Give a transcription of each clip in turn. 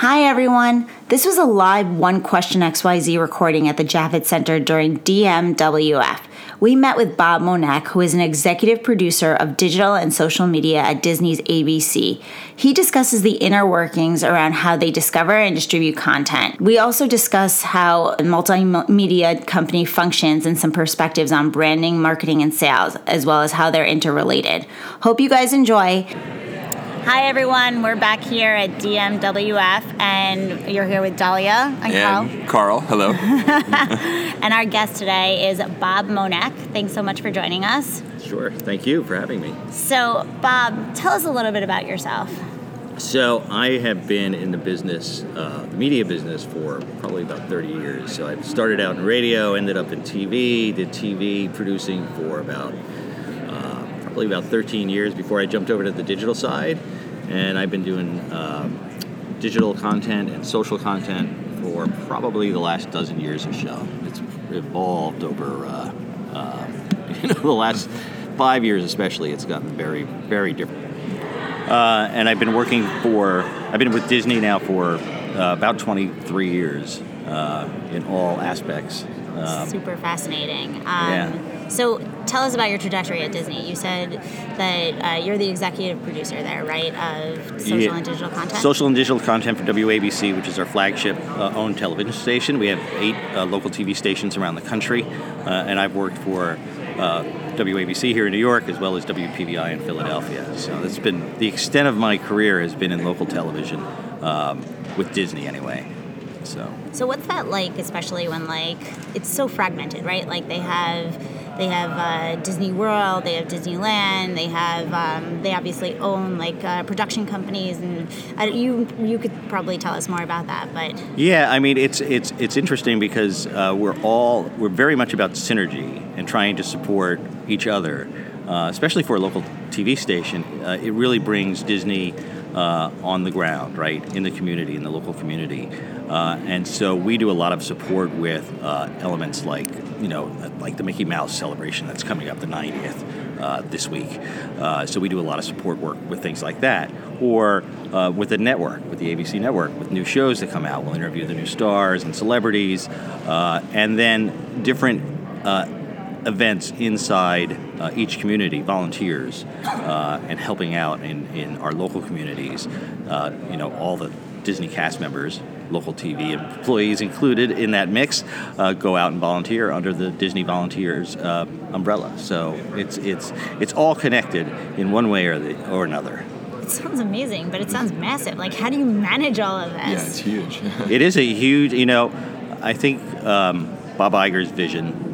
Hi, everyone. This was a live One Question XYZ recording at the Javits Center during DMWF. We met with Bob Monek, who is an executive producer of digital and social media at Disney's ABC. He discusses the inner workings around how they discover and distribute content. We also discuss how a multimedia company functions and some perspectives on branding, marketing, and sales, as well as how they're interrelated. Hope you guys enjoy. Hi, everyone. We're back here at DMWF, and you're here with Dahlia and, and Carl. Carl. Hello. and our guest today is Bob Monek. Thanks so much for joining us. Sure. Thank you for having me. So, Bob, tell us a little bit about yourself. So, I have been in the business, uh, the media business, for probably about 30 years. So, I started out in radio, ended up in TV, did TV producing for about uh, probably about 13 years before I jumped over to the digital side and I've been doing um, digital content and social content for probably the last dozen years or so. It's evolved over uh, uh, you know the last five years, especially. It's gotten very very different. Uh, and I've been working for I've been with Disney now for uh, about 23 years uh, in all aspects. Um, Super fascinating. Um, yeah. So tell us about your trajectory at Disney. You said that uh, you're the executive producer there, right, of social yeah. and digital content? Social and digital content for WABC, which is our flagship uh, owned television station. We have eight uh, local TV stations around the country, uh, and I've worked for uh, WABC here in New York as well as WPVI in Philadelphia. So that's been the extent of my career has been in local television um, with Disney anyway. So. So what's that like, especially when like it's so fragmented, right? Like they have they have uh, Disney World, they have Disneyland, they have um, they obviously own like uh, production companies, and you you could probably tell us more about that. But yeah, I mean it's it's it's interesting because uh, we're all we're very much about synergy and trying to support each other, uh, especially for a local TV station. Uh, it really brings Disney. Uh, on the ground, right, in the community, in the local community. Uh, and so we do a lot of support with uh, elements like, you know, like the Mickey Mouse celebration that's coming up the 90th uh, this week. Uh, so we do a lot of support work with things like that. Or uh, with the network, with the ABC network, with new shows that come out. We'll interview the new stars and celebrities. And then different events inside each community, volunteers, and helping out in, in our local communities. you know, all the Disney cast members local TV employees included in that mix, uh, go out and volunteer under the Disney Volunteers uh, umbrella. So it's it's it's all connected in one way or the or another. It sounds amazing, but it sounds massive. Like, how do you manage all of this? Yeah, it's huge. it is a huge. You know, I think um, Bob Iger's vision.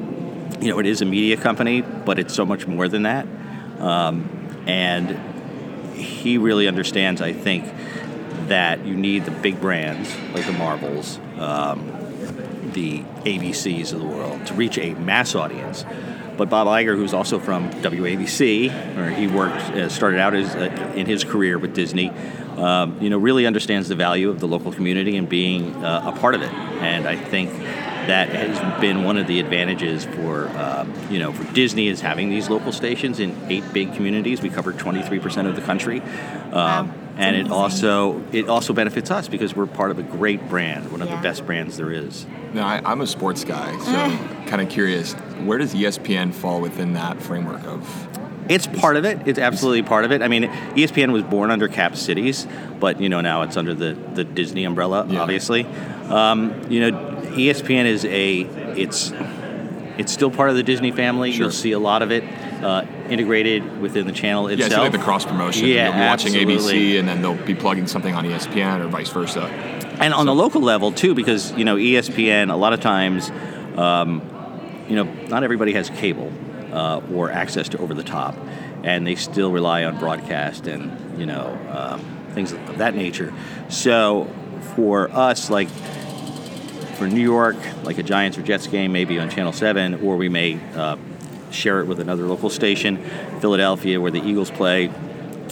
You know, it is a media company, but it's so much more than that. Um, and he really understands, I think, that you need the big brands like the Marvels, um, the ABCs of the world to reach a mass audience. But Bob Iger, who's also from WABC, or he worked, uh, started out as, uh, in his career with Disney, um, you know, really understands the value of the local community and being uh, a part of it. And I think that has been one of the advantages for uh, you know for Disney is having these local stations in eight big communities. We cover 23% of the country. Um, wow and it also it also benefits us because we're part of a great brand, one of yeah. the best brands there is. Now, I, am a sports guy, so kind of curious, where does ESPN fall within that framework of? It's part of it. It's absolutely part of it. I mean, ESPN was born under Cap Cities, but you know now it's under the, the Disney umbrella, yeah. obviously. Um, you know, ESPN is a it's it's still part of the Disney family. Sure. You'll see a lot of it uh, integrated within the channel itself. Yeah, so like the cross promotion. Yeah, You'll be watching. ABC, and then they'll be plugging something on ESPN or vice versa. And on the local level too, because you know ESPN a lot of times, um, you know, not everybody has cable uh, or access to over the top, and they still rely on broadcast and you know um, things of that nature. So for us, like for New York, like a Giants or Jets game, maybe on Channel Seven, or we may uh, share it with another local station, Philadelphia, where the Eagles play.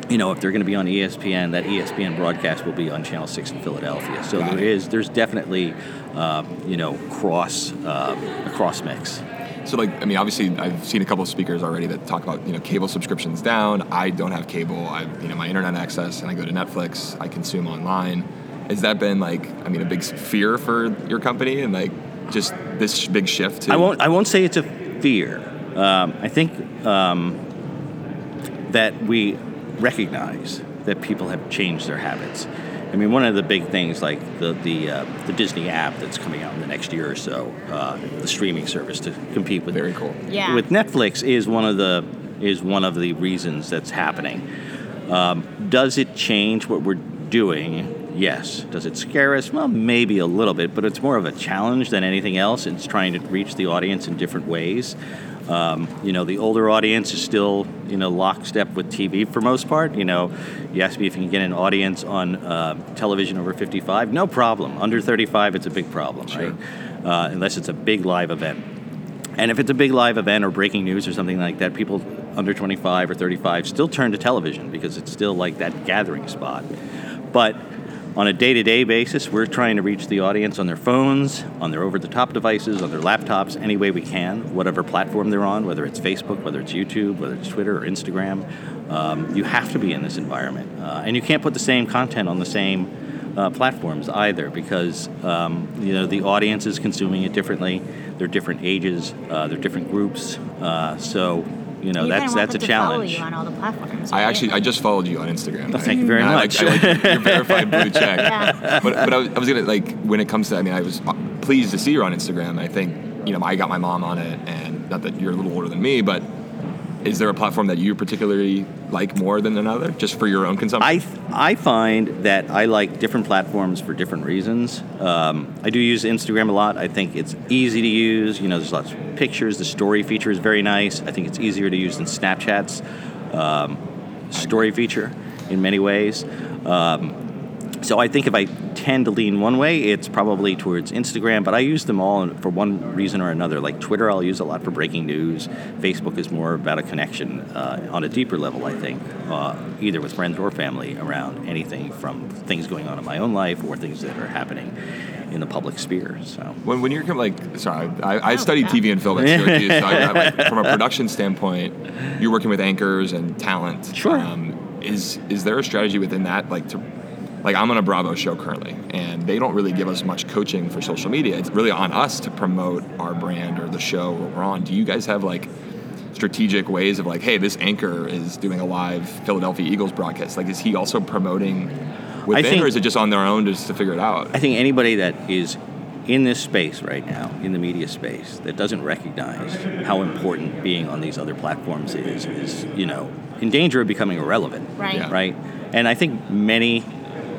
You know, if they're going to be on ESPN, that ESPN broadcast will be on Channel Six in Philadelphia. So Got there it. is, there's definitely, uh, you know, cross uh, a cross mix. So, like, I mean, obviously, I've seen a couple of speakers already that talk about, you know, cable subscriptions down. I don't have cable. I, you know, my internet access, and I go to Netflix. I consume online. Has that been like I mean a big fear for your company and like just this big shift? To, I won't. I won't say it's a fear. Um, I think um, that we recognize that people have changed their habits. I mean, one of the big things, like the the, uh, the Disney app that's coming out in the next year or so, uh, the streaming service to compete with Very cool. Yeah. with Netflix is one of the is one of the reasons that's happening. Um, does it change what we're doing? Yes. Does it scare us? Well, maybe a little bit, but it's more of a challenge than anything else. It's trying to reach the audience in different ways. Um, you know, the older audience is still, you know, lockstep with TV for most part. You know, you ask me if you can get an audience on uh, television over 55, no problem. Under 35, it's a big problem, Sure. right? Uh, unless it's a big live event. And if it's a big live event or breaking news or something like that, people under 25 or 35 still turn to television because it's still like that gathering spot. But on a day to day basis, we're trying to reach the audience on their phones, on their over the top devices, on their laptops, any way we can, whatever platform they're on, whether it's Facebook, whether it's YouTube, whether it's Twitter or Instagram. Um, you have to be in this environment. Uh, and you can't put the same content on the same uh, platforms either because um, you know the audience is consuming it differently. They're different ages, uh, they're different groups. Uh, so you know You that's that's a them to follow challenge. you on all the platforms. I actually I just followed you on Instagram. Oh, thank you mm-hmm. very And I much. Like, I like your verified blue check. Yeah. But, but I, was, I was gonna like when it comes to I mean I was pleased to see you on Instagram. I think you know I got my mom on it, and not that you're a little older than me, but is there a platform that you particularly like more than another, just for your own consumption? I, I find that I like different platforms for different reasons. Um, I do use Instagram a lot. I think it's easy to use. You know, there's lots of pictures. The story feature is very nice. I think it's easier to use than Snapchat's um, story feature in many ways. Um, so I think if I tend to lean one way, it's probably towards Instagram, but I use them all for one reason or another. Like Twitter, I'll use a lot for breaking news. Facebook is more about a connection uh, on a deeper level, I think, uh, either with friends or family around anything from things going on in my own life or things that are happening in the public sphere. So. When, when you're like, sorry, I, I studied TV and film at Syracuse, so I, I, like, from a production standpoint, you're working with anchors and talent. Sure. Um, is is there a strategy within that, like to, like I'm on a Bravo show currently, and they don't really give us much coaching for social media. It's really on us to promote our brand or the show we're on. Do you guys have like strategic ways of like, hey, this anchor is doing a live Philadelphia Eagles broadcast? Like, is he also promoting within, think- or is it just on their own just to figure it out? I think anybody that is in this space right now, in the media space, that doesn't recognize how important being on these other platforms is, is you know, in danger of becoming irrelevant. Right. Yeah. Right. And I think many,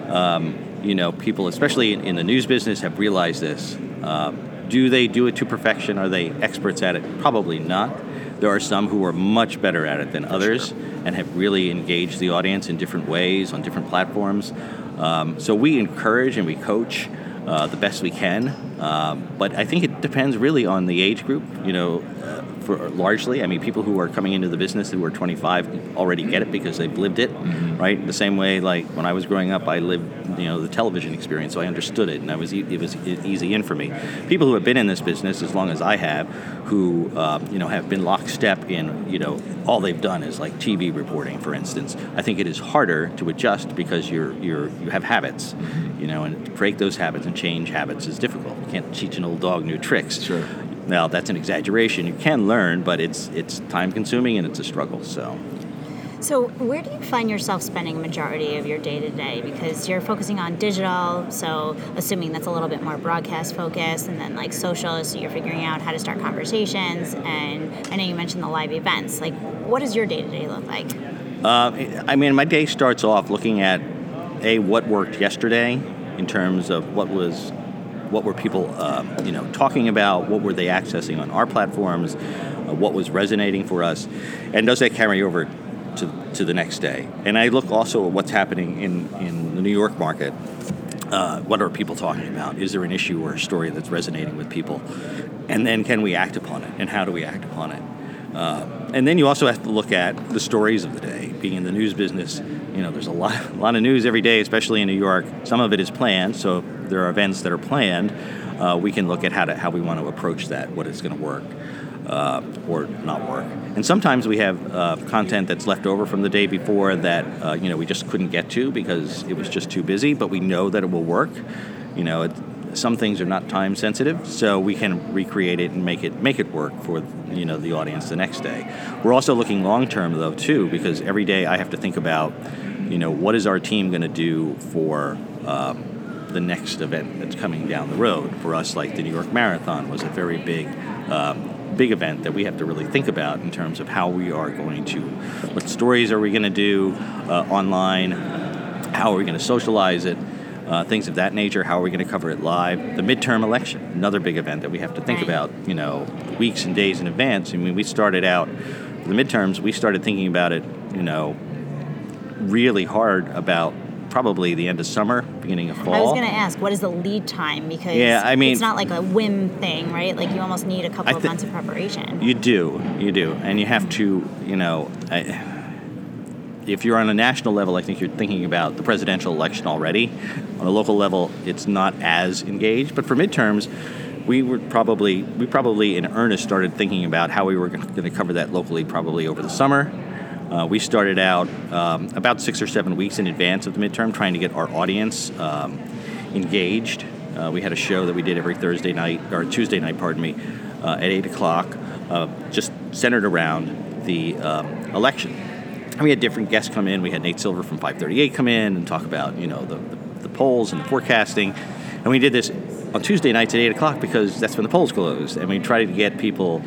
um, you know, people, especially in, in the news business, have realized this. Um, do they do it to perfection? Are they experts at it? Probably not. There are some who are much better at it than others and have really engaged the audience in different ways on different platforms. Um, so we encourage and we coach uh, the best we can. Um, but I think it depends really on the age group. You know, uh, for largely, I mean, people who are coming into the business who are 25 already get it because they've lived it, right? The same way, like when I was growing up, I lived, you know, the television experience, so I understood it, and I was e- it was e- easy in for me. People who have been in this business as long as I have, who uh, you know have been lockstep in, you know, all they've done is like TV reporting, for instance. I think it is harder to adjust because you're you're you have habits, you know, and to break those habits and change habits is difficult. You can't teach an old dog new tricks. Sure. Now that's an exaggeration. You can learn, but it's it's time consuming and it's a struggle. So So, where do you find yourself spending a majority of your day to day? Because you're focusing on digital, so assuming that's a little bit more broadcast focused, and then like social, so you're figuring out how to start conversations. And I know you mentioned the live events. Like, what does your day to day look like? uh, I mean, my day starts off looking at a what worked yesterday in terms of what was what were people um, you know talking about, what were they accessing on our platforms, uh, what was resonating for us, and does that carry over to, to the next day? And I look also at what's happening in, in the New York market. Uh, what are people talking about? Is there an issue or a story that's resonating with people? And then can we act upon it? And how do we act upon it? Uh, and then you also have to look at the stories of the day. Being in the news business, you know, there's a lot, a lot of news every day, especially in New York. Some of it is planned, so there are events that are planned. Uh, we can look at how to how we want to approach that, what is going to work. uh, or not work. And sometimes we have uh, content that's left over from the day before that uh, you know we just couldn't get to because it was just too busy. But we know that it will work. You know, it, some things are not time sensitive, so we can recreate it and make it make it work for you know the audience the next day. We're also looking long term though too, because every day I have to think about you know what is our team going to do for. Um, the next event that's coming down the road for us, like the New York Marathon, was a very big um, big event that we have to really think about in terms of how we are going to, what stories are we going to do uh, online, how are we going to socialize it, uh, things of that nature. How are we going to cover it live? The midterm election, another big event that we have to think Right. about, you know, weeks and days in advance. I mean, we started out the midterms. We started thinking about it, you know, really hard about probably the end of summer, beginning of fall. I was going to ask, what is the lead time? Because Yeah, I mean- it's not like a whim thing, right? Like you almost need a couple I of months of preparation. You do, you do, and you have to, you know, I, if you're on a national level, I think you're thinking about the presidential election already. On a local level, it's not as engaged, but for midterms, we were probably we probably in earnest started thinking about how we were going to cover that locally, probably over the summer. Uh, we started out um, about six or seven weeks in advance of the midterm, trying to get our audience um, engaged. Uh, we had a show that we did every Thursday night or Tuesday night, pardon me, uh, at eight o'clock, uh, just centered around the um, election. And we had different guests come in. We had Nate Silver from 538 come in and talk about you know the, the, the polls and the forecasting. And we did this on Tuesday nights at eight o'clock because that's when the polls closed. And we tried to get people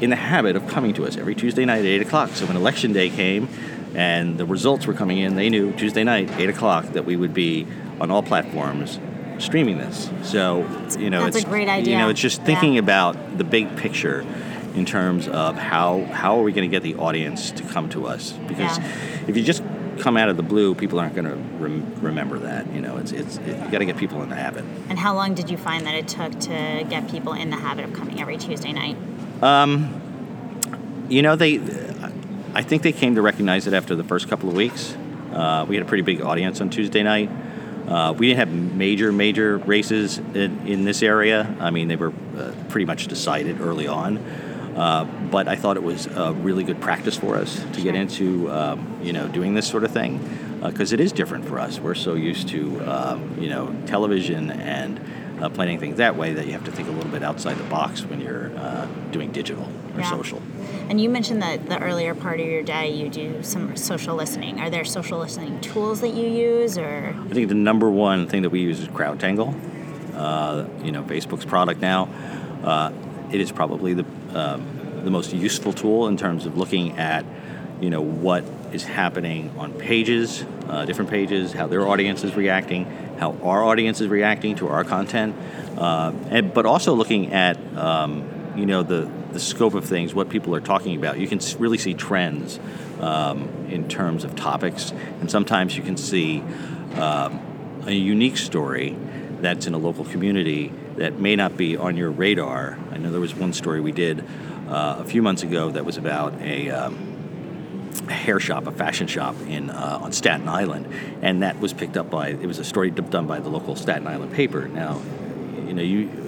in the habit of coming to us every Tuesday night at eight o'clock. So when election day came and the results were coming in, they knew Tuesday night eight o'clock that we would be on all platforms streaming this. So you know, That's a it's great You know, it's just thinking Yeah. about the big picture in terms of how how are we going to get the audience to come to us? Because Yeah. if you just come out of the blue people aren't going to rem- remember that you know? It's it's it, you got to get people in the habit. And how long did you find that it took to get people in the habit of coming every Tuesday night? you know they i think they came to recognize it after the first couple of weeks. Uh, we had a pretty big audience on tuesday night. Uh, we didn't have major major races in, in this area. I mean they were uh, pretty much decided early on uh, but i thought it was a really good practice for us to get into um, you know doing this sort of thing because it is different for us we're so used to um, you know television and uh, planning things that way that you have to think a little bit outside the box when you're uh, doing digital or Yeah. social And you mentioned that the earlier part of your day you do some social listening. Are there social listening tools that you use or I think the number one thing that we use is CrowdTangle. Uh, you know, Facebook's product now. Uh, it is probably the um, the most useful tool in terms of looking at, you know, what is happening on pages, uh, different pages, how their audience is reacting, how our audience is reacting to our content, uh, and but also looking at, um, you know, the the scope of things, what people are talking about. You can really see trends um, in terms of topics, and sometimes you can see um, a unique story that's in a local community that may not be on your radar. I know there was one story we did uh, a few months ago that was about a, um, a hair shop, a fashion shop in uh, on Staten Island, and that was picked up by. It was a story done by the local Staten Island paper. Now, you know you.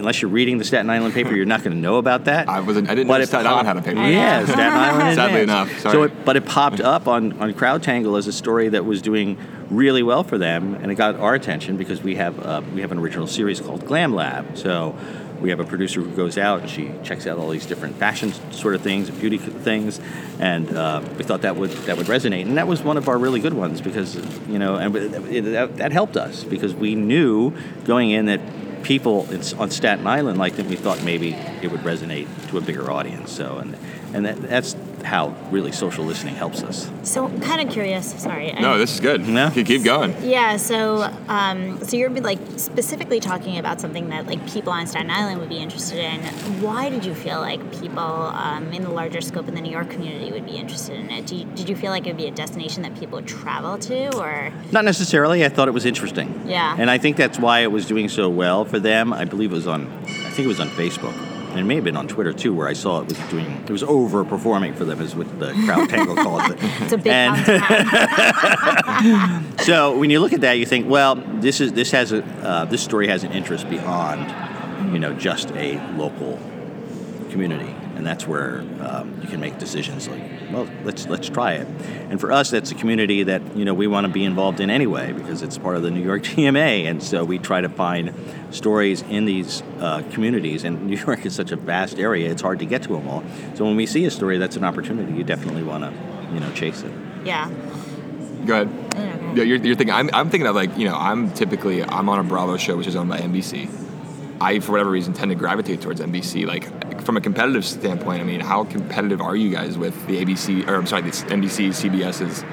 Unless you're reading the Staten Island paper, you're not going to know about that. I wasn't- I didn't But know Staten Island popped- had a paper. Yeah, Staten Island. Sadly enough, So, it, but it popped up on on CrowdTangle as a story that was doing really well for them, and it got our attention because we have uh, we have an original series called Glam Lab. So we have a producer who goes out and she checks out all these different fashion sort of things, beauty things, and uh, we thought that would that would resonate, and that was one of our really good ones because you know, and it, that, that helped us because we knew going in that people in, on Staten Island liked it. We thought maybe it would resonate to a bigger audience. So and and that, that's how really social listening helps us. so kind of curious, sorry. I- No, this is good. No? Keep, keep going. Yeah, so um, so you're like specifically talking about something that like people on Staten Island would be interested in. Why did you feel like people um, in the larger scope in the New York community would be interested in it? Do you, did you feel like it would be a destination that people would travel to, or Not necessarily. I thought it was interesting. Yeah. And I think that's why it was doing so well for them. I believe it was on, I think it was on Facebook. And it may have been on Twitter too, where I saw it was doing, it was overperforming for them, is what the CrowdTangle calls it. it's a big And- So when you look at that, you think, well, this is this has a uh, this story has an interest beyond, you know, just a local community. And that's where um, you can make decisions like, well, let's let's try it. And for us, that's a community that you know we want to be involved in anyway because it's part of the New York DMA, and so we try to find stories in these uh, communities. And New York is such a vast area; it's hard to get to them all. So when we see a story that's an opportunity, you definitely want to you know chase it. Yeah. Go ahead. Yeah, you're, you're thinking. I'm, I'm thinking of like you know I'm typically I'm on a Bravo show which is owned by NBC. I for whatever reason tend to gravitate towards NBC. Like from a competitive standpoint, I mean, how competitive are you guys with the ABC or I'm sorry, the NBC, CBS's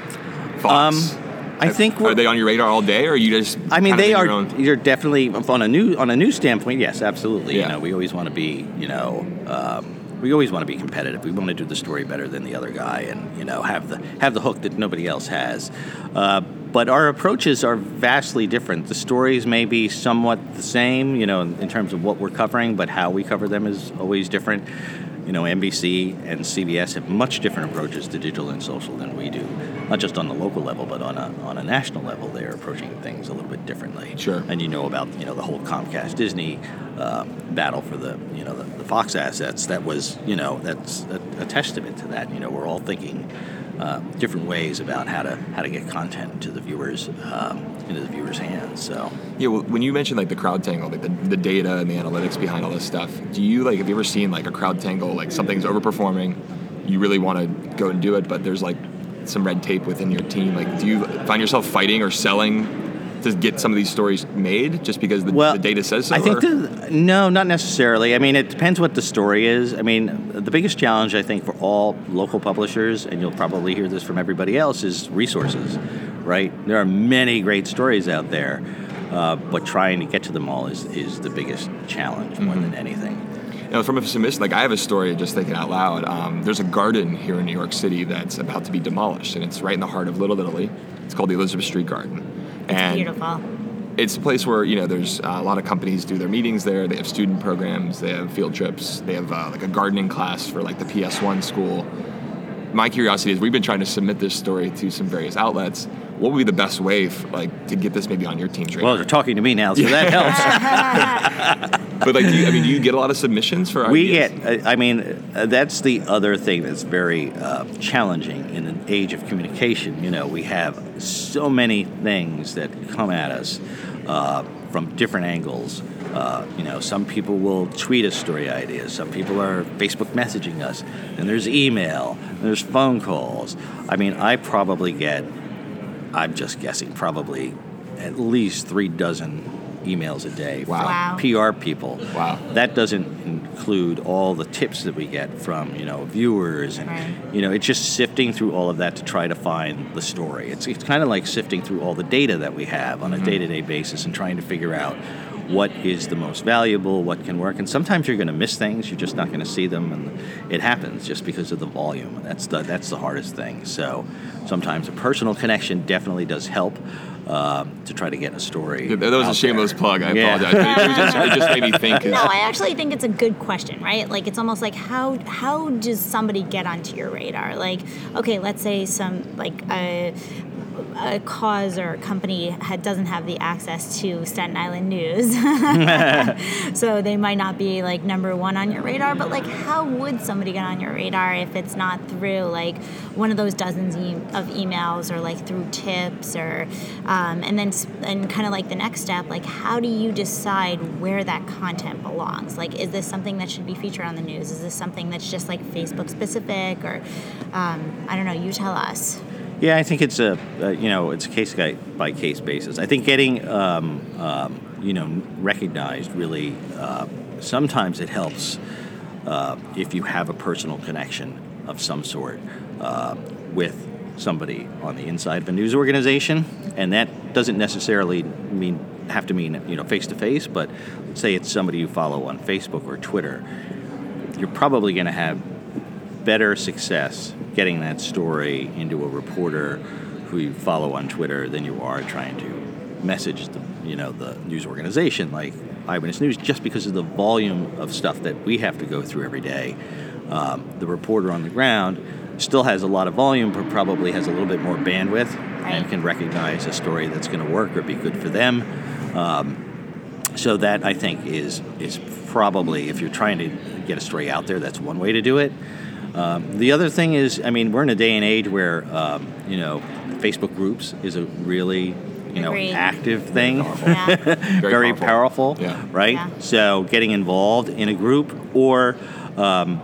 Fox? Um, I think are they on your radar all day, or are you just? I mean, they are. You're definitely on a new on a new standpoint. Yes, absolutely. Yeah. You know, we always want to be. You know, um, we always want to be competitive. We want to do the story better than the other guy, and you know, have the have the hook that nobody else has. Uh, but our approaches are vastly different. The stories may be somewhat the same, you know, in, in terms of what we're covering, but how we cover them is always different. You know, NBC and CBS have much different approaches to digital and social than we do. Not just on the local level, but on a on a national level, they are approaching things a little bit differently. Sure. And you know about you know the whole Comcast Disney uh, battle for the you know the, the Fox assets. That was you know that's a, a testament to that. You know we're all thinking uh, different ways about how to how to get content to the viewers um, into the viewers' hands. So Yeah, well, when you mentioned like the CrowdTangle, like the, the data and the analytics behind all this stuff, do you like have you ever seen like a CrowdTangle, like something's overperforming, you really want to go and do it, but there's like some red tape within your team? Like, do you find yourself fighting or selling to get some of these stories made just because the, well, the data says so? I think the, no, not necessarily. I mean, it depends what the story is. I mean, the biggest challenge I think for all local publishers, and you'll probably hear this from everybody else, is resources. Right? There are many great stories out there, uh, but trying to get to them all is is the biggest challenge more Mm-hmm. than anything. You know, from a submission, like I have a story just thinking out loud. Um, there's a garden here in New York City that's about to be demolished, and it's right in the heart of Little Italy. It's called the Elizabeth Street Garden. And Beautiful. it's a place where you know there's uh, a lot of companies do their meetings there. They have student programs, they have field trips, they have uh, like a gardening class for like the PS1 school. My curiosity is we've been trying to submit this story to some various outlets. What would be the best way, f like, to get this maybe on your team's radar? Well, you're talking to me now, so that helps. but like, do you, I mean, do you get a lot of submissions for? Ideas? We get, I mean, uh, that's the other thing that's very uh, challenging in an age of communication. You know, we have so many things that come at us uh, from different angles. Uh, you know, some people will tweet us story ideas. Some people are Facebook messaging us. And there's email. And there's phone calls. I mean, I probably get, I'm just guessing, probably at least three dozen emails a day Wow. from PR people. Wow. That doesn't include all the tips that we get from you know viewers and Right. you know it's just sifting through all of that to try to find the story. It's it's kind of like sifting through all the data that we have on a mm-hmm. day-to-day basis and trying to figure out what is the most valuable, what can work. And sometimes you're going to miss things, you're just not going to see them and it happens just because of the volume. That's the that's the hardest thing. So sometimes a personal connection definitely does help um, to try to get a story. Yeah, that was a out shameless there. plug. I Yeah. apologize. But it, just, it just made me think. 'cause- No, I actually think it's a good question, right? Like it's almost like how how does somebody get onto your radar? Like, okay, let's say some like a a cause or a company had, doesn't have the access to Staten Island news, so they might not be like number one on your radar. But like, how would somebody get on your radar if it's not through like one of those dozens of emails or like through tips or um, and then and kind of like the next step, like how do you decide where that content belongs? Like, is this something that should be featured on the news? Is this something that's just like Facebook specific or um, I don't know? You tell us. Yeah, I think it's a uh, you know it's a case by- case basis. I think getting um, um, you know recognized really uh, sometimes it helps uh, if you have a personal connection of some sort uh, with somebody on the inside of a news organization, and that doesn't necessarily mean have to mean you know face to face, but say it's somebody you follow on Facebook or Twitter. You're probably going to have better success getting that story into a reporter who you follow on Twitter than you are trying to message the you know the news organization like Eyewitness News just because of the volume of stuff that we have to go through every day. Um, the reporter on the ground still has a lot of volume, but probably has a little bit more bandwidth Right. and can recognize a story that's going to work or be good for them. Um, so that I think is is probably if you're trying to get a story out there, that's one way to do it. Um, the other thing is, I mean, we're in a day and age where um, you know Facebook groups is a really you know Agreed. active thing, Yeah. very, powerful, powerful. Yeah. right? Yeah. So getting involved in a group or um,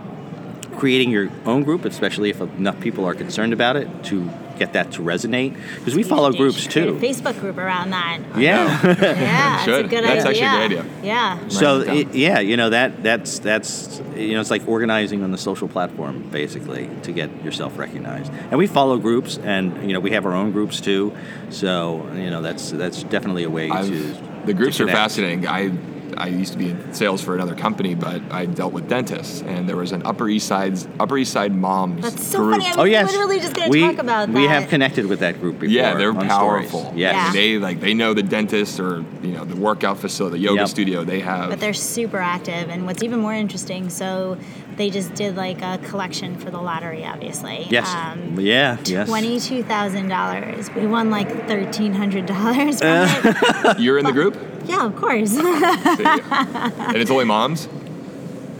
creating your own group, especially if enough people are concerned about it, to get that to resonate. Because we follow groups too. a Facebook group around that. Yeah. Yeah, it's a good That's idea. actually a good idea. Yeah. So it it, yeah, you know that that's that's you know it's like organizing on the social platform basically to get yourself recognized. And we follow groups, and you know we have our own groups too. So you know that's that's definitely a way I've- to. the groups to are fascinating. I I used to be in sales for another company, but I dealt with dentists, and there was an Upper East Side's Upper East Side moms That's so group. funny. I was Oh yes, literally just going to we, talk about that. We have connected with that group before. Yeah, they're powerful. Stories. Yes. Yeah. They like they know the dentist or you know the workout facility, the yoga Yep. studio. They have. But they're super active, and what's even more interesting, so they just did like a collection for the lottery, obviously. Yes. Um, yeah. Yes. Twenty-two thousand dollars. We won like thirteen hundred dollars from it. You're in the group, Yeah, of course. and it's only moms.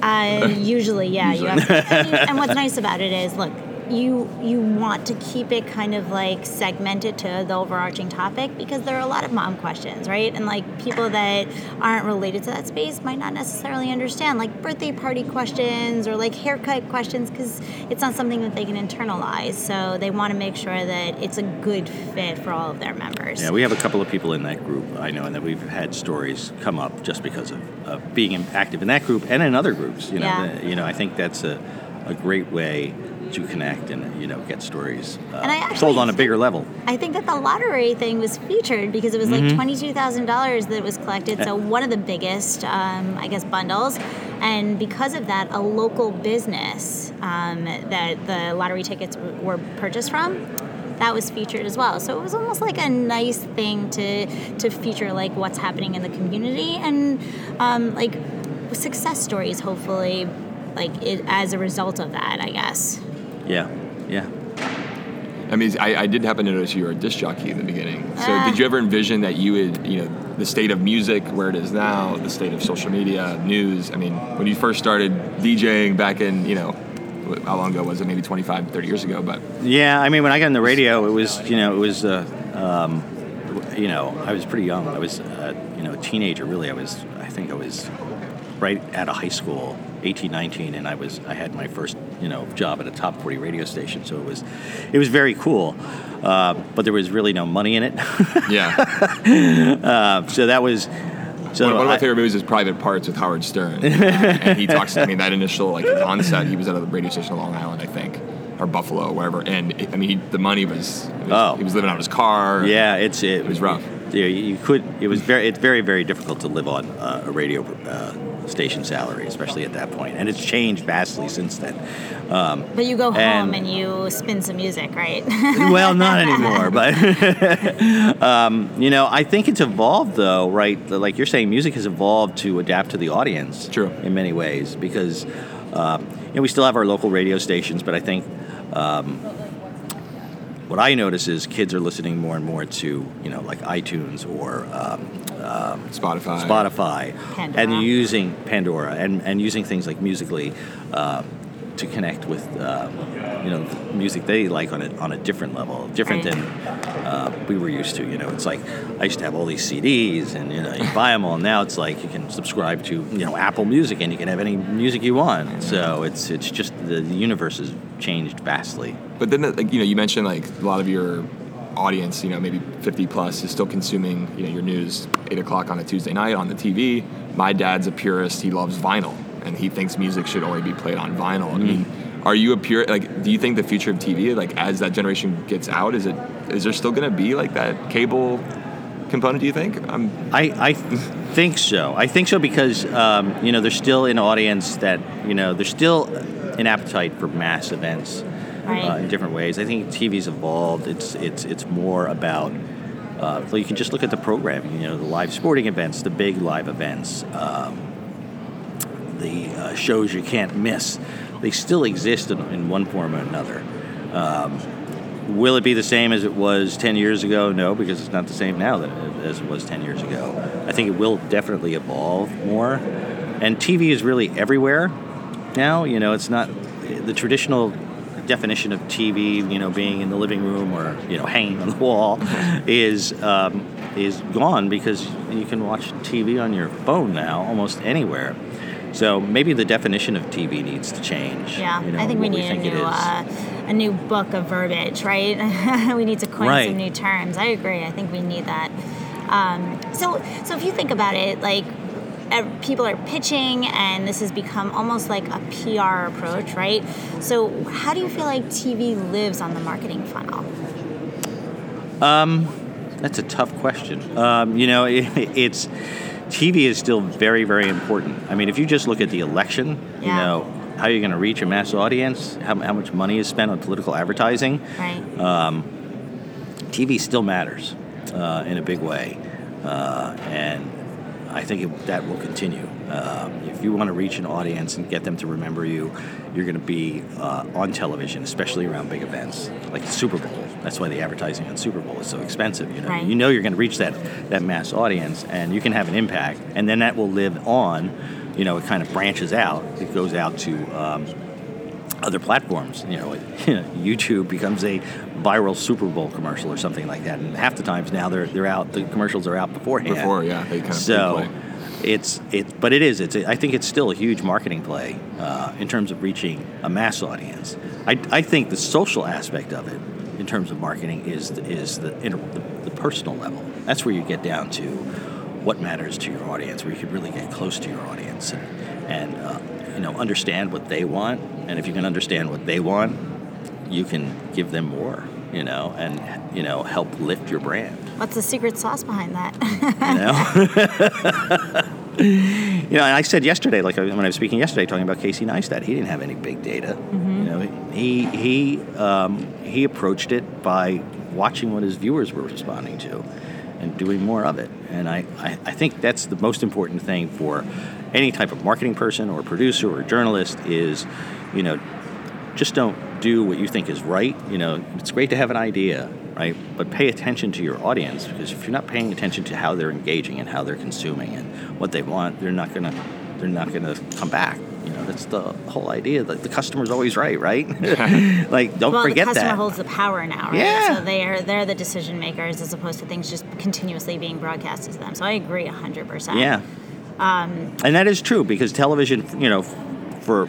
Uh, usually, yeah. Usually. You have, and, you- and what's nice about it is, look, you you want to keep it kind of like segmented to the overarching topic because there are a lot of mom questions, right? And like people that aren't related to that space might not necessarily understand like birthday party questions or like haircut questions because it's not something that they can internalize. So they want to make sure that it's a good fit for all of their members. Yeah, we have a couple of people in that group I know, and that we've had stories come up just because of, of being active in that group and in other groups. You know, Yeah. the- you know, I think that's a, a great way to connect and you know get stories uh, actually told on a bigger level. I think that the lottery thing was featured because it was like Mm-hmm. twenty two thousand dollars that was collected. So one of the biggest, um, I guess, bundles, and because of that, a local business um, that the lottery tickets were purchased from. That was featured as well, so it was almost like a nice thing to to feature, like what's happening in the community and um, like success stories. Hopefully, like it as a result of that, I guess. Yeah, yeah. I mean, I, I did happen to notice you were a disc jockey in the beginning. So, Ah. did you ever envision that you would, you know, the state of music, where it is now, the state of social media, news? I mean, when you first started DJing back in, you know, how long ago was it? Maybe 25, 30 years ago, but Yeah, I mean, when I got in the radio, it was you know it was uh, um, you know I was pretty young. I was uh, you know a teenager. Really, I was I think I was right out of high school, 18, 19, and I was I had my first you know job at a top 40 radio station. So it was it was very cool, uh, but there was really no money in it. yeah. uh, so that was. So one, one of my favorite movies is Private Parts with Howard Stern. and he talks, I mean, that initial, like, onset, he was at a radio station in Long Island, I think, or Buffalo, or wherever. And, it, I mean, he, the money was, was- Oh. he was living out of his car. Yeah, it's it, It was rough. Yeah, you could. It was very. It's very very difficult to live on uh, a radio uh, station salary, especially at that point, and it's changed vastly since then. Um, But you go home And- and, you spin some music, right? well, not anymore, but um, you know, I think it's evolved though, right? Like you're saying, music has evolved to adapt to the audience. True. In many ways, because um, you know we still have our local radio stations, but I think. Um, what I notice is kids are listening more and more to, you know, like iTunes or um, Spotify. Spotify, Pandora. and using Pandora and, and using things like Musically uh, to connect with uh, you know the music they like on a on a different level, different Right. than uh, we were used to. You know, it's like I used to have all these CDs, and you know you buy them all. Now it's like you can subscribe to you know Apple Music, and you can have any music you want. So it's it's just the, the universe has changed vastly. But then, like, you know, you mentioned like a lot of your audience, you know, maybe 50 plus is still consuming, you know, your news eight o'clock on a Tuesday night on the TV. My dad's a purist; he loves vinyl, and he thinks music should only be played on vinyl. I mean, are you a pure? Like, do you think the future of TV, like, as that generation gets out, is it is there still going to be like that cable component? Do you think? Um, I, I think so. I think so because um, you know there's still an audience that you know there's still an appetite for mass events Right. uh, in different ways. I think TV's evolved. It's it's it's more about. Uh, well, you can just look at the programming. You know, the live sporting events, the big live events, um, the uh, shows you can't miss. They still exist in, in one form or another. Um, will it be the same as it was 10 years ago? No, because it's not the same now that it, as it was 10 years ago. I think it will definitely evolve more. And TV is really everywhere now. You know, it's not the traditional definition of TV, you know, being in the living room or you know hanging on the wall, is um, is gone because you can watch TV on your phone now almost anywhere. So maybe the definition of TV needs to change. Yeah, you know, I think we need think a new uh, a new book of verbiage, right? we need to coin Right. some new terms. I agree. I think we need that. Um, so, so if you think about it, like people are pitching, and this has become almost like a PR approach, right? So, how do you feel like TV lives on the marketing funnel? That's a tough question. Um, you know, it, it's TV is still very, very important. I mean, if you just look at the election, you know, how you're going to reach a mass audience, how, how much money is spent on political advertising, Right. TV still matters uh, in a big way, uh, and I think it, that will continue. Um, if you want to reach an audience and get them to remember you, you're going to be uh, on television, especially around big events like the Super Bowl. That's why the advertising on Super Bowl is so expensive. You know, Right. you know you're going to reach that that mass audience, and you can have an impact, and then that will live on. You know, it kind of branches out. It goes out to um, other platforms. You know, YouTube becomes a viral Super Bowl commercial or something like that, and half the times now they're they're out. The commercials are out beforehand. Before, yeah, they kind of so it's it, but it is. It's. I think it's still a huge marketing play uh, in terms of reaching a mass audience. I, I think the social aspect of it, in terms of marketing, is the, is the, inter, the the personal level. That's where you get down to what matters to your audience, where you can really get close to your audience and and uh, you know understand what they want. And if you can understand what they want, you can give them more. You know, and you know help lift your brand. What's the secret sauce behind that? You know. you know, and I said yesterday, like when I was speaking yesterday, talking about Casey Neistat, he didn't have any big data. You know, he he um, he approached it by watching what his viewers were responding to, and doing more of it. And I, I, I think that's the most important thing for any type of marketing person or producer or journalist is, you know, just don't do what you think is right. You know, it's great to have an idea, right? But pay attention to your audience because if you're not paying attention to how they're engaging and how they're consuming and what they want, they're not gonna they're not gonna come back. You know, that's the whole idea. That the customer's always right, right? like, don't well, forget the customer that. holds the power now, right? Yeah. So they are they're the decision makers as opposed to things just continuously being broadcasted to them. So I agree hundred percent. Yeah. Um, and that is true because television, you know, for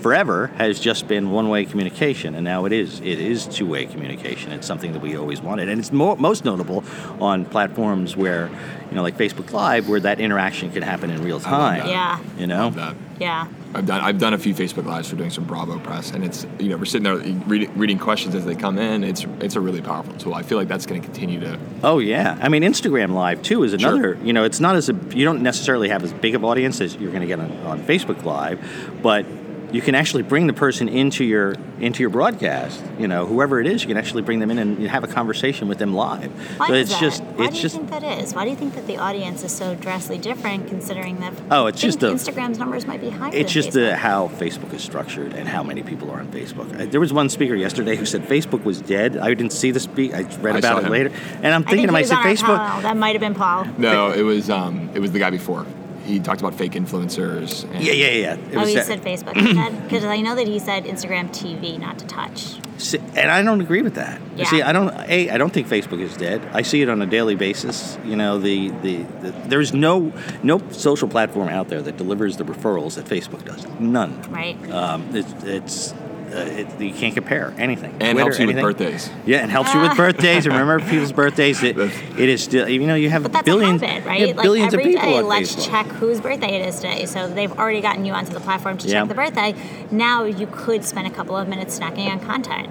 forever has just been one-way communication, and now it is it is two-way communication. It's something that we always wanted, and it's mo- most notable on platforms where, you know, like Facebook Live, where that interaction can happen in real time. Yeah. You know. That. Yeah. I've done I've done a few Facebook lives for doing some Bravo press, and it's you know we're sitting there reading, reading questions as they come in. It's it's a really powerful tool. I feel like that's going to continue to. Oh yeah, I mean Instagram Live too is Sure. another. You know, it's not as a, you don't necessarily have as big of audience as you're going to get on, on Facebook Live, but you can actually bring the person into your into your broadcast. You know, whoever it is, you can actually bring them in and have a conversation with them live. Why so is it's that? just Why it's do you just think that is? Why do you think that the audience is so drastically different, considering that? Oh, it's just a- Instagram's numbers might be higher. it's than just the, how Facebook is structured and how many people are on Facebook. Uh, There was one speaker yesterday who said Facebook was dead. I didn't see the speak. I read I about it him. later, and I'm I thinking think to myself, Facebook. panel. That might have been Paul. No, it was um it was the guy before. He talked about fake influencers. And Yeah, yeah, yeah. It Oh, was he that- said Facebook? Because I know that he said Instagram TV, not to touch. See, and I don't agree with that. Yeah. See, I don't. A, I don't think Facebook is dead. I see it on a daily basis. You know, the, the, the there's no no social platform out there that delivers the referrals that Facebook does. None. Right. Um, it's it's uh, it, you can't compare anything. and Twitter, helps you with birthdays. Yeah, and helps you with birthdays. Remember people's birthdays. It, it is still. You know, you have billions, a habit, right? you have billions like of people day, on let's Facebook. check whose birthday it is today. So they've already gotten you onto the platform to Yeah. check the birthday. Now you could spend a couple of minutes snacking on content.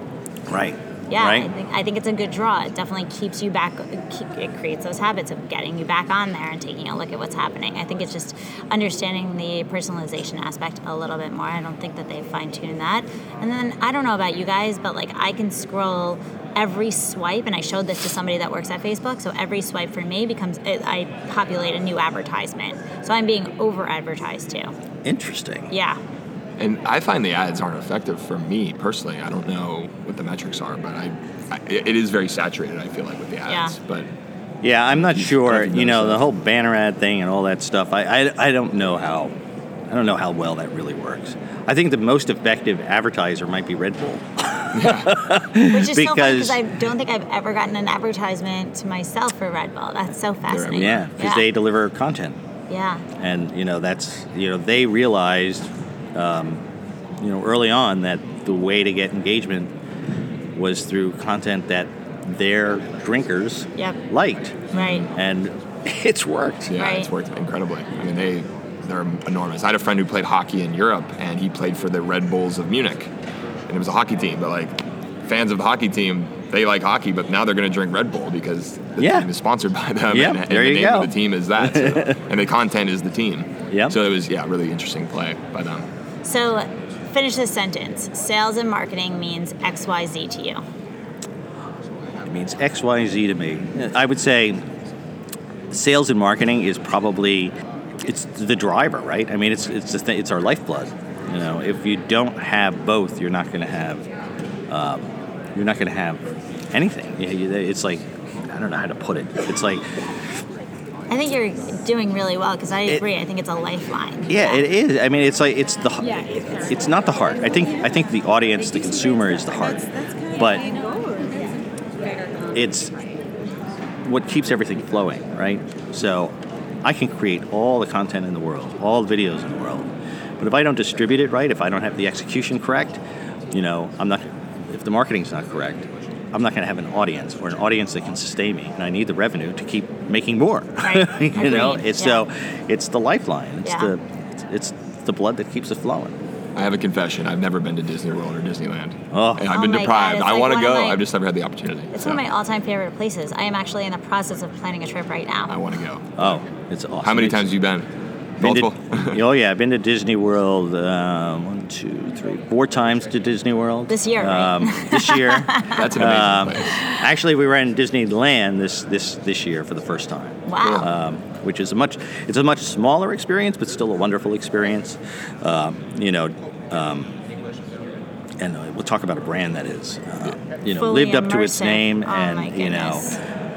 Right. Yeah, Right. I think I think it's a good draw. It definitely keeps you back. keep- It creates those habits of getting you back on there and taking a look at what's happening. I think it's just understanding the personalization aspect a little bit more. I don't think that they fine tune that. And then I don't know about you guys, but like I can scroll every swipe, and I showed this to somebody that works at Facebook. So every swipe for me becomes I populate a new advertisement. So I'm being over advertised too. Interesting. Yeah. And I find the ads aren't effective for me personally. I don't know what the metrics are, but I I- it is very saturated. I feel like with the ads, Yeah. but Yeah, I'm not sure. You know, noticed the whole banner ad thing and all that stuff. I, I, I don't know how. I don't know how well that really works. I think the most effective advertiser might be Red Bull. Which is so funny Because- because I don't think I've ever gotten an advertisement to myself for Red Bull. That's so fascinating. Yeah, because they deliver content, yeah. and you know that's you know they realized, um, you know, early on that the way to get engagement was through content that their drinkers Yep. liked, Right. and it's worked. yeah, Right. it's worked incredibly. I mean, they they're enormous. I had a friend who played hockey in Europe, and he played for the Red Bulls of Munich, and it was a hockey team. But like fans of the hockey team, they like hockey, but now they're going to drink Red Bull because the Yeah. team is sponsored by them. Yeah, and, and there the you name go. of the team is that, so- and the content is the team. Yep. So it was yeah, really interesting play by them. So finish this sentence. Sales and marketing means XYZ to you. It means X, Y, Z to me. I would say sales and marketing is probably it's the driver, right? I mean, it's it's the th- it's our lifeblood. You know, if you don't have both, you're not going to have um, you're not going to have anything. It's like I don't know how to put it. It's like I think you're doing really well because I It- agree. I think it's a lifeline. yeah, it is. I mean, it's like it's the Yeah. it's not the heart. I think I think the audience, the consumer, is the heart, but it's what keeps everything flowing, right? So I can create all the content in the world, all the videos in the world, but if I don't distribute it right, if I don't have the execution correct, you know, I'm not. If the marketing's not correct, I'm not going to have an audience or an audience that can sustain me, and I need the revenue to keep making more. Right. you know, it's Yeah. so it's the lifeline. It's Yeah. the it's, it's the blood that keeps it flowing. I have a confession. I've never been to Disney World or Disneyland. Oh. And I've Oh been my God, deprived. it's I like want to go. my- I've just never had the opportunity. It's So one of my all-time favorite places. I am actually in the process of planning a trip right now. I want to go. Oh, it's awesome. How many times have you been? Been to- oh yeah, I've been to Disney World uh, one, two, three, four times to Disney World This year, right? Um, this year, That's an amazing Um, place. actually, we were in Disneyland this this this year for the first time. Wow. Um, which is a much it's a much smaller experience, but still a wonderful experience. Um, you know, um, and uh, we'll talk about a brand that is, uh, you know, Fully lived up to its name, Oh, and you know,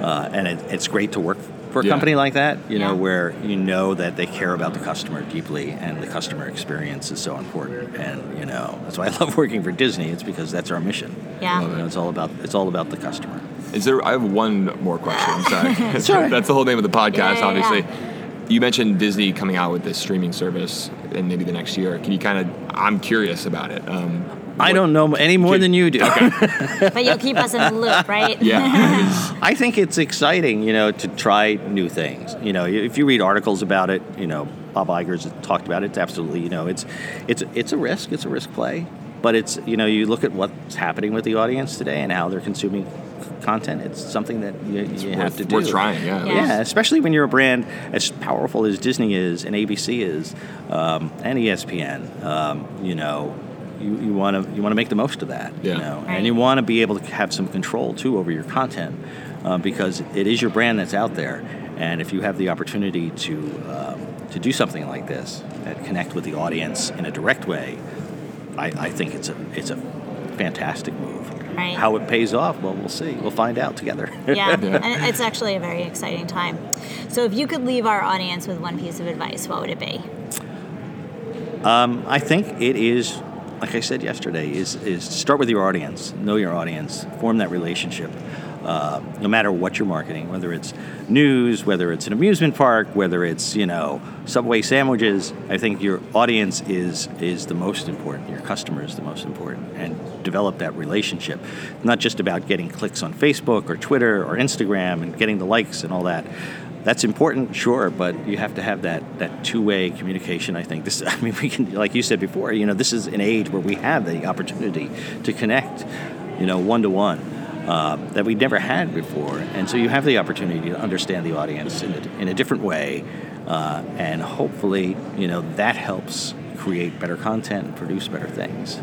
uh, and it, it's great to work for a Yeah. company like that. You know, where you know that they care about the customer deeply, and the customer experience is so important. And you know, that's why I love working for Disney. It's because that's our mission. Yeah. You know, it's all about it's all about the customer. Is there? I have one more question. I'm sorry. Sorry. That's the whole name of the podcast, Yeah, yeah, obviously. yeah. You mentioned Disney coming out with this streaming service in maybe the next year. Can you kind of? I'm curious about it. Um, I don't know any more Kid- than you do. but you'll keep us in the loop, right? Yeah. I think it's exciting, you know, to try new things. You know, if you read articles about it, you know, Bob Iger's talked about it. It's absolutely, you know, it's it's it's a risk. It's a risk play, but it's you know, you look at what's happening with the audience today and how they're consuming content. It's something that you, you have to do. worth trying. Yeah. Yeah. Yeah, especially when you're a brand as powerful as Disney is and ABC is, um, and ESPN. Um, you know, you you want to you want to make the most of that. Yeah. You know, Right. and you want to be able to have some control too over your content uh, because it is your brand that's out there. And if you have the opportunity to um, to do something like this and connect with the audience in a direct way, I, I think it's a it's a fantastic move. Right. How it pays off, well, we'll see. We'll find out together. Yeah, and it's actually a very exciting time. So, if you could leave our audience with one piece of advice, what would it be? Um, I think it is, like I said yesterday, is is start with your audience, know your audience, form that relationship. Uh, no matter what you're marketing, whether it's news, whether it's an amusement park, whether it's you know Subway sandwiches, I think your audience is is the most important. Your customer is the most important, and develop that relationship. Not just about getting clicks on Facebook or Twitter or Instagram and getting the likes and all that that's important, sure, but you have to have that that two-way communication. I think this. I mean, we can, like you said before, you know, this is an age where we have the opportunity to connect, you know, one to one. Uh, that we never had before, and so you have the opportunity to understand the audience in a, in a different way, uh, and hopefully, you know, that helps create better content and produce better things.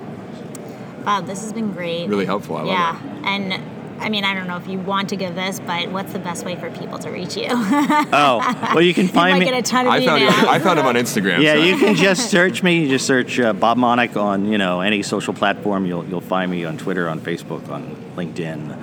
Wow, this has been great. Really helpful. I love yeah, it. and I mean, I don't know if you want to give this, but what's the best way for people to reach you? Oh, well, you can you find might me. get a ton of I found, emails. him, I found him on Instagram. Yeah, so- you can just search me. You just search uh, Bob Monick on you know any social platform. You'll you'll find me on Twitter, on Facebook, on LinkedIn.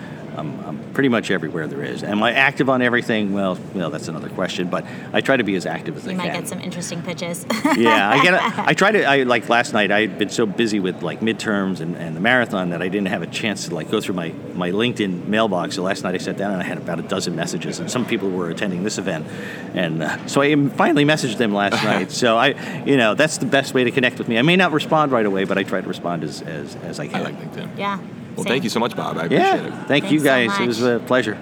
Pretty much everywhere there is. Am I active on everything? Well, well, that's another question. But I try to be as active as you I might get some interesting pitches. yeah, I get. A, I try to. I like last night. I had been so busy with like midterms and, and the marathon that I didn't have a chance to like go through my my LinkedIn mailbox. So last night I sat down and I had about a dozen messages, and some people were attending this event, and uh, so I finally messaged them last night. So I, you know, that's the best way to connect with me. I may not respond right away, but I try to respond as as, as I I can. like LinkedIn. yeah. Well, same. thank you so much, Bob. I appreciate yeah, it. thank you Thanks so guys. it was a pleasure.